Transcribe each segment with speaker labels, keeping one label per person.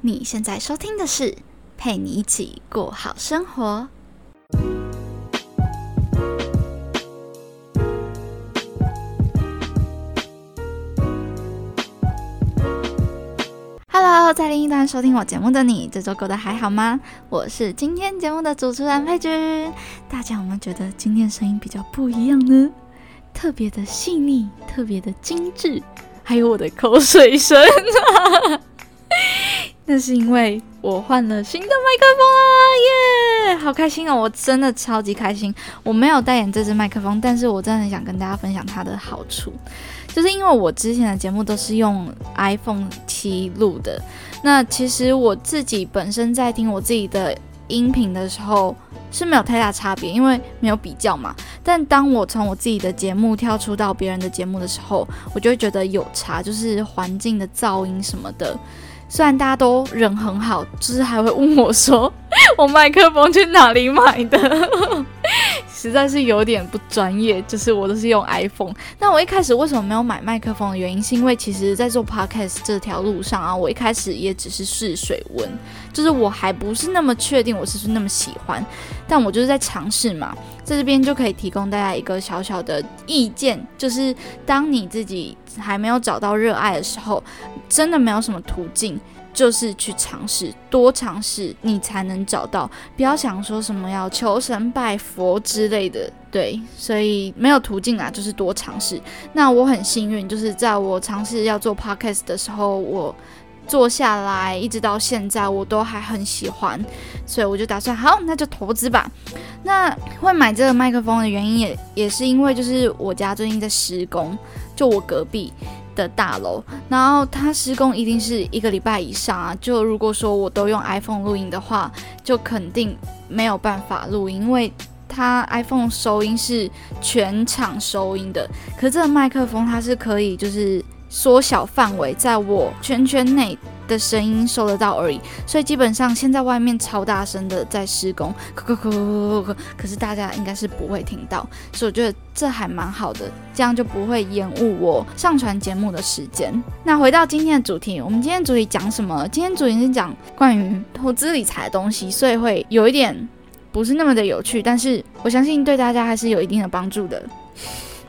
Speaker 1: 你现在收听的是陪你一起过好生活。Hello，在另一端收听我节目的你，这周过得还好吗？我是今天节目的主持人佩君。大家有没有觉得今天声音比较不一样呢？特别的细腻，特别的精致，还有我的口水声。那是因为我换了新的麦克风啊，耶！好开心哦，我真的超级开心。我没有代言这支麦克风，但是我真的很想跟大家分享它的好处，就是因为我之前的节目都是用 iPhone 七录的。那其实我自己本身在听我自己的音频的时候是没有太大差别，因为没有比较嘛。但当我从我自己的节目跳出到别人的节目的时候，我就会觉得有差，就是环境的噪音什么的。虽然大家都人很好，就是还会问我说 我麦克风去哪里买的，实在是有点不专业。就是我都是用 iPhone。那我一开始为什么没有买麦克风的原因，是因为其实在做 Podcast 这条路上啊，我一开始也只是试水温，就是我还不是那么确定我是不是那么喜欢，但我就是在尝试嘛。在这边就可以提供大家一个小小的意见，就是当你自己还没有找到热爱的时候，真的没有什么途径，就是去尝试，多尝试，你才能找到。不要想说什么要求神拜佛之类的，对，所以没有途径啊，就是多尝试。那我很幸运，就是在我尝试要做 podcast 的时候，我。做下来一直到现在，我都还很喜欢，所以我就打算好，那就投资吧。那会买这个麦克风的原因也也是因为，就是我家最近在施工，就我隔壁的大楼，然后它施工一定是一个礼拜以上啊。就如果说我都用 iPhone 录音的话，就肯定没有办法录音，因为它 iPhone 收音是全场收音的，可这个麦克风它是可以就是。缩小范围，在我圈圈内的声音收得到而已，所以基本上现在外面超大声的在施工，可可可可可，可是大家应该是不会听到，所以我觉得这还蛮好的，这样就不会延误我上传节目的时间。那回到今天的主题，我们今天主题讲什么？今天主题是讲关于投资理财的东西，所以会有一点不是那么的有趣，但是我相信对大家还是有一定的帮助的。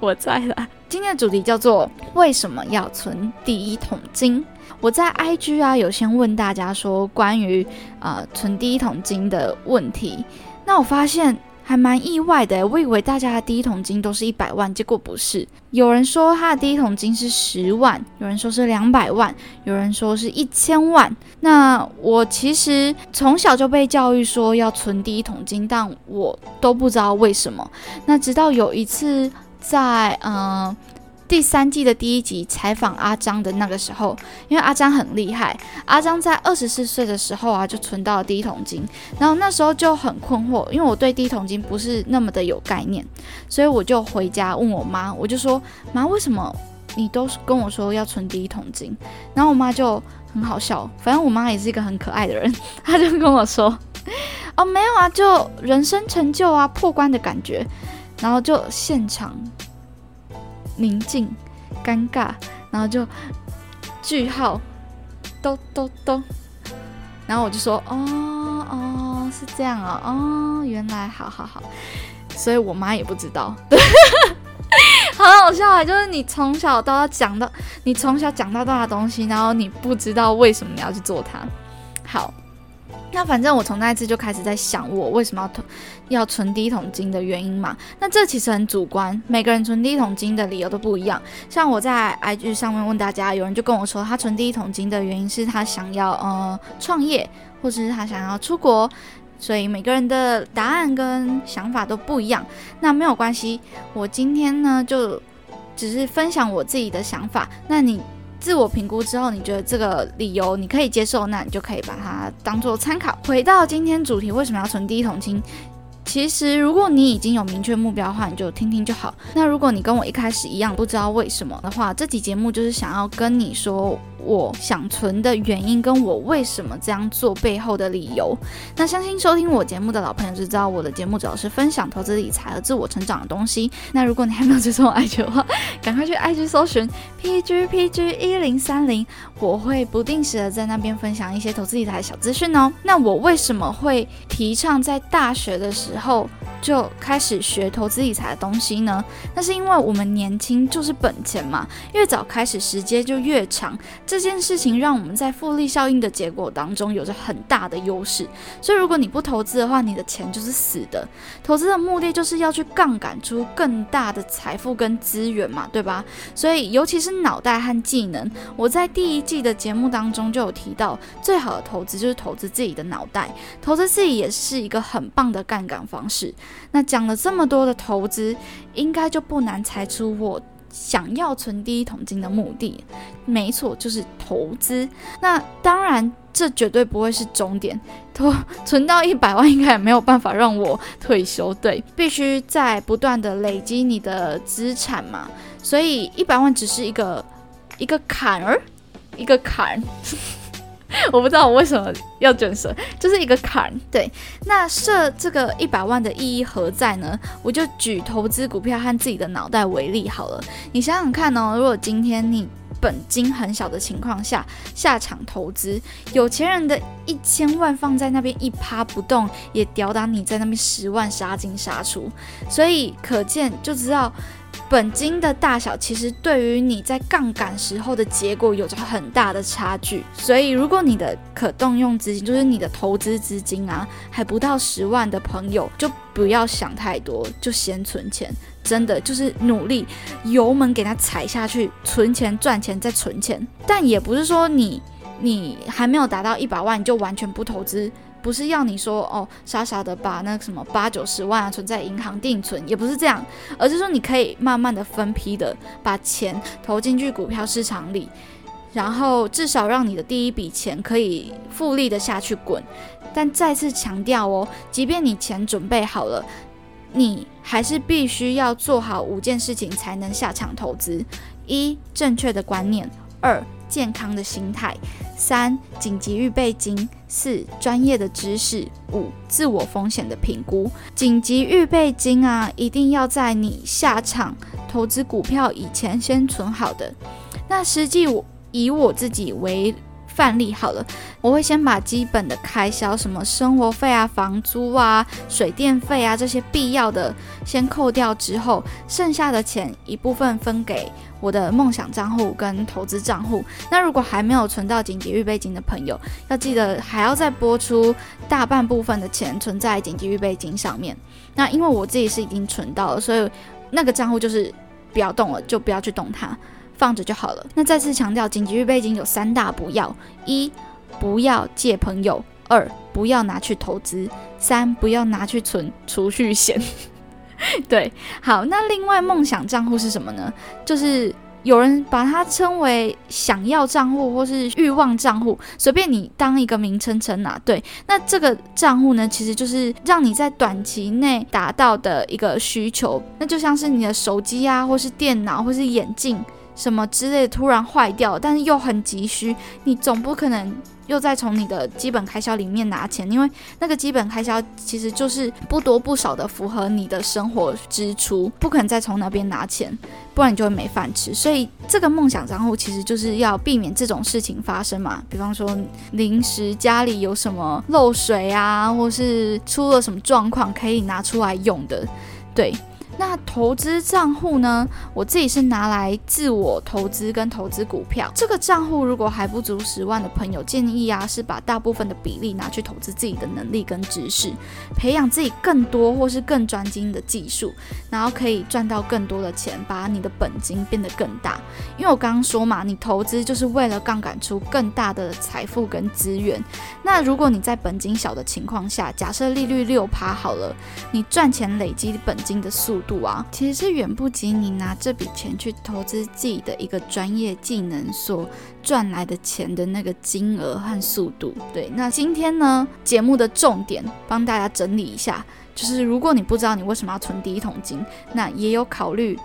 Speaker 1: 我在了。今天的主题叫做为什么要存第一桶金？我在 IG 啊有先问大家说关于呃存第一桶金的问题，那我发现还蛮意外的，我以为大家的第一桶金都是一百万，结果不是。有人说他的第一桶金是十万，有人说是两百万，有人说是一千万。那我其实从小就被教育说要存第一桶金，但我都不知道为什么。那直到有一次。在嗯第三季的第一集采访阿张的那个时候，因为阿张很厉害，阿张在二十四岁的时候啊就存到了第一桶金，然后那时候就很困惑，因为我对第一桶金不是那么的有概念，所以我就回家问我妈，我就说妈，为什么你都是跟我说要存第一桶金？然后我妈就很好笑，反正我妈也是一个很可爱的人，她就跟我说，哦没有啊，就人生成就啊，破关的感觉。然后就现场宁静、尴尬，然后就句号，都都都，然后我就说：“哦哦，是这样啊，哦，原来好好好。”所以我妈也不知道，好好笑啊！就是你从小都要讲到，你从小讲到大的东西，然后你不知道为什么你要去做它。好。那反正我从那一次就开始在想，我为什么要存要存第一桶金的原因嘛。那这其实很主观，每个人存第一桶金的理由都不一样。像我在 IG 上面问大家，有人就跟我说，他存第一桶金的原因是他想要呃创业，或者是他想要出国。所以每个人的答案跟想法都不一样。那没有关系，我今天呢就只是分享我自己的想法。那你。自我评估之后，你觉得这个理由你可以接受，那你就可以把它当做参考。回到今天主题，为什么要存第一桶金？其实，如果你已经有明确目标的话，你就听听就好。那如果你跟我一开始一样不知道为什么的话，这期节目就是想要跟你说，我想存的原因，跟我为什么这样做背后的理由。那相信收听我节目的老朋友就知道，我的节目主要是分享投资理财和自我成长的东西。那如果你还没有追踪我 IG 的话，赶快去 IG 搜寻 PG PG 一零三零，我会不定时的在那边分享一些投资理财的小资讯哦。那我为什么会提倡在大学的时候就开始学投资理财的东西呢？那是因为我们年轻就是本钱嘛，越早开始时间就越长。这件事情让我们在复利效应的结果当中有着很大的优势。所以如果你不投资的话，你的钱就是死的。投资的目的就是要去杠杆出更大的财富跟资源嘛，对吧？所以尤其是脑袋和技能，我在第一季的节目当中就有提到，最好的投资就是投资自己的脑袋，投资自己也是一个很棒的杠杆方式。那讲了这么多的投资，应该就不难猜出我想要存第一桶金的目的。没错，就是投资。那当然，这绝对不会是终点。投 存到一百万，应该也没有办法让我退休。对，必须在不断的累积你的资产嘛。所以一百万只是一个一个坎儿，一个坎。我不知道我为什么要卷舌，就是一个坎。对，那设这个一百万的意义何在呢？我就举投资股票和自己的脑袋为例好了。你想想看哦，如果今天你本金很小的情况下下场投资，有钱人的一千万放在那边一趴不动，也吊打你在那边十万杀进杀出。所以可见就知道。本金的大小其实对于你在杠杆时候的结果有着很大的差距，所以如果你的可动用资金，就是你的投资资金啊，还不到十万的朋友，就不要想太多，就先存钱，真的就是努力油门给它踩下去，存钱赚钱再存钱。但也不是说你你还没有达到一百万你就完全不投资。不是要你说哦，傻傻的把那什么八九十万啊存在银行定存，也不是这样，而是说你可以慢慢的分批的把钱投进去股票市场里，然后至少让你的第一笔钱可以复利的下去滚。但再次强调哦，即便你钱准备好了，你还是必须要做好五件事情才能下场投资：一、正确的观念；二、健康的心态，三紧急预备金，四专业的知识，五自我风险的评估。紧急预备金啊，一定要在你下场投资股票以前先存好的。那实际我以我自己为。范例好了，我会先把基本的开销，什么生活费啊、房租啊、水电费啊这些必要的先扣掉之后，剩下的钱一部分分给我的梦想账户跟投资账户。那如果还没有存到紧急预备金的朋友，要记得还要再拨出大半部分的钱存在紧急预备金上面。那因为我自己是已经存到了，所以那个账户就是不要动了，就不要去动它。放着就好了。那再次强调，紧急预备金有三大不要：一、不要借朋友；二、不要拿去投资；三、不要拿去存储蓄险。对，好，那另外梦想账户是什么呢？就是有人把它称为想要账户或是欲望账户，随便你当一个名称称啊。对，那这个账户呢，其实就是让你在短期内达到的一个需求，那就像是你的手机啊，或是电脑，或是眼镜。什么之类突然坏掉，但是又很急需，你总不可能又再从你的基本开销里面拿钱，因为那个基本开销其实就是不多不少的符合你的生活支出，不可能再从那边拿钱，不然你就会没饭吃。所以这个梦想账户其实就是要避免这种事情发生嘛，比方说临时家里有什么漏水啊，或是出了什么状况可以拿出来用的，对。那投资账户呢？我自己是拿来自我投资跟投资股票。这个账户如果还不足十万的朋友，建议啊是把大部分的比例拿去投资自己的能力跟知识，培养自己更多或是更专精的技术，然后可以赚到更多的钱，把你的本金变得更大。因为我刚刚说嘛，你投资就是为了杠杆出更大的财富跟资源。那如果你在本金小的情况下，假设利率六趴好了，你赚钱累积本金的速度啊，其实是远不及你拿这笔钱去投资自己的一个专业技能所赚来的钱的那个金额和速度。对，那今天呢，节目的重点帮大家整理一下，就是如果你不知道你为什么要存第一桶金，那也有考虑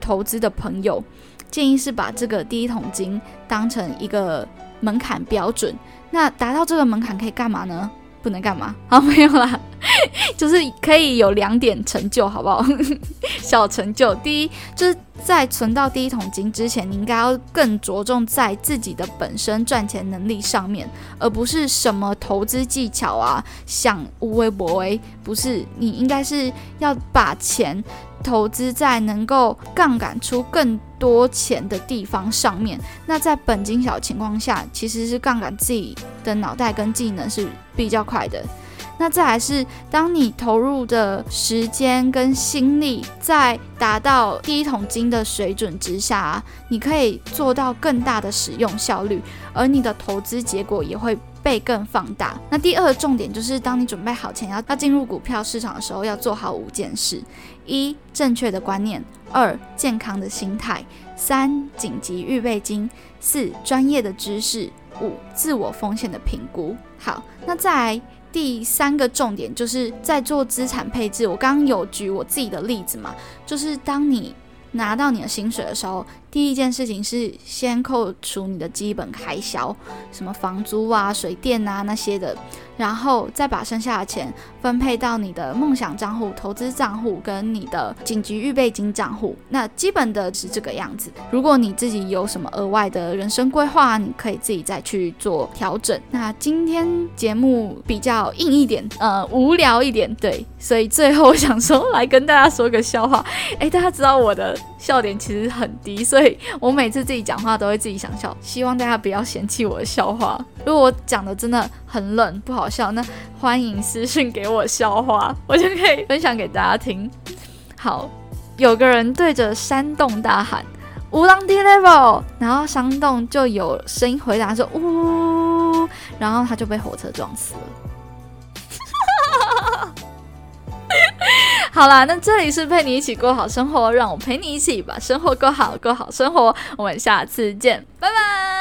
Speaker 1: 投资的朋友。建议是把这个第一桶金当成一个门槛标准。那达到这个门槛可以干嘛呢？不能干嘛？好，没有啦，就是可以有两点成就，好不好？小成就，第一就是在存到第一桶金之前，你应该要更着重在自己的本身赚钱能力上面，而不是什么投资技巧啊，想无微博微，不是，你应该是要把钱投资在能够杠杆出更多钱的地方上面。那在本金小的情况下，其实是杠杆自己的脑袋跟技能是比较快的。那再来是，当你投入的时间跟心力在达到第一桶金的水准之下，你可以做到更大的使用效率，而你的投资结果也会被更放大。那第二个重点就是，当你准备好钱要要进入股票市场的时候，要做好五件事：一、正确的观念；二、健康的心态；三、紧急预备金；四、专业的知识；五、自我风险的评估。好，那再来。第三个重点就是在做资产配置。我刚刚有举我自己的例子嘛，就是当你拿到你的薪水的时候。第一件事情是先扣除你的基本开销，什么房租啊、水电啊那些的，然后再把剩下的钱分配到你的梦想账户、投资账户跟你的紧急预备金账户。那基本的是这个样子。如果你自己有什么额外的人生规划，你可以自己再去做调整。那今天节目比较硬一点，呃，无聊一点，对，所以最后想说来跟大家说个笑话。诶，大家知道我的笑点其实很低，所以。我每次自己讲话都会自己想笑，希望大家不要嫌弃我的笑话。如果我讲的真的很冷不好笑，那欢迎私信给我笑话，我就可以分享给大家听。好，有个人对着山洞大喊“无浪地 level”，然后山洞就有声音回答说“呜”，然后他就被火车撞死了。好啦，那这里是陪你一起过好生活，让我陪你一起把生活过好，过好生活。我们下次见，拜拜。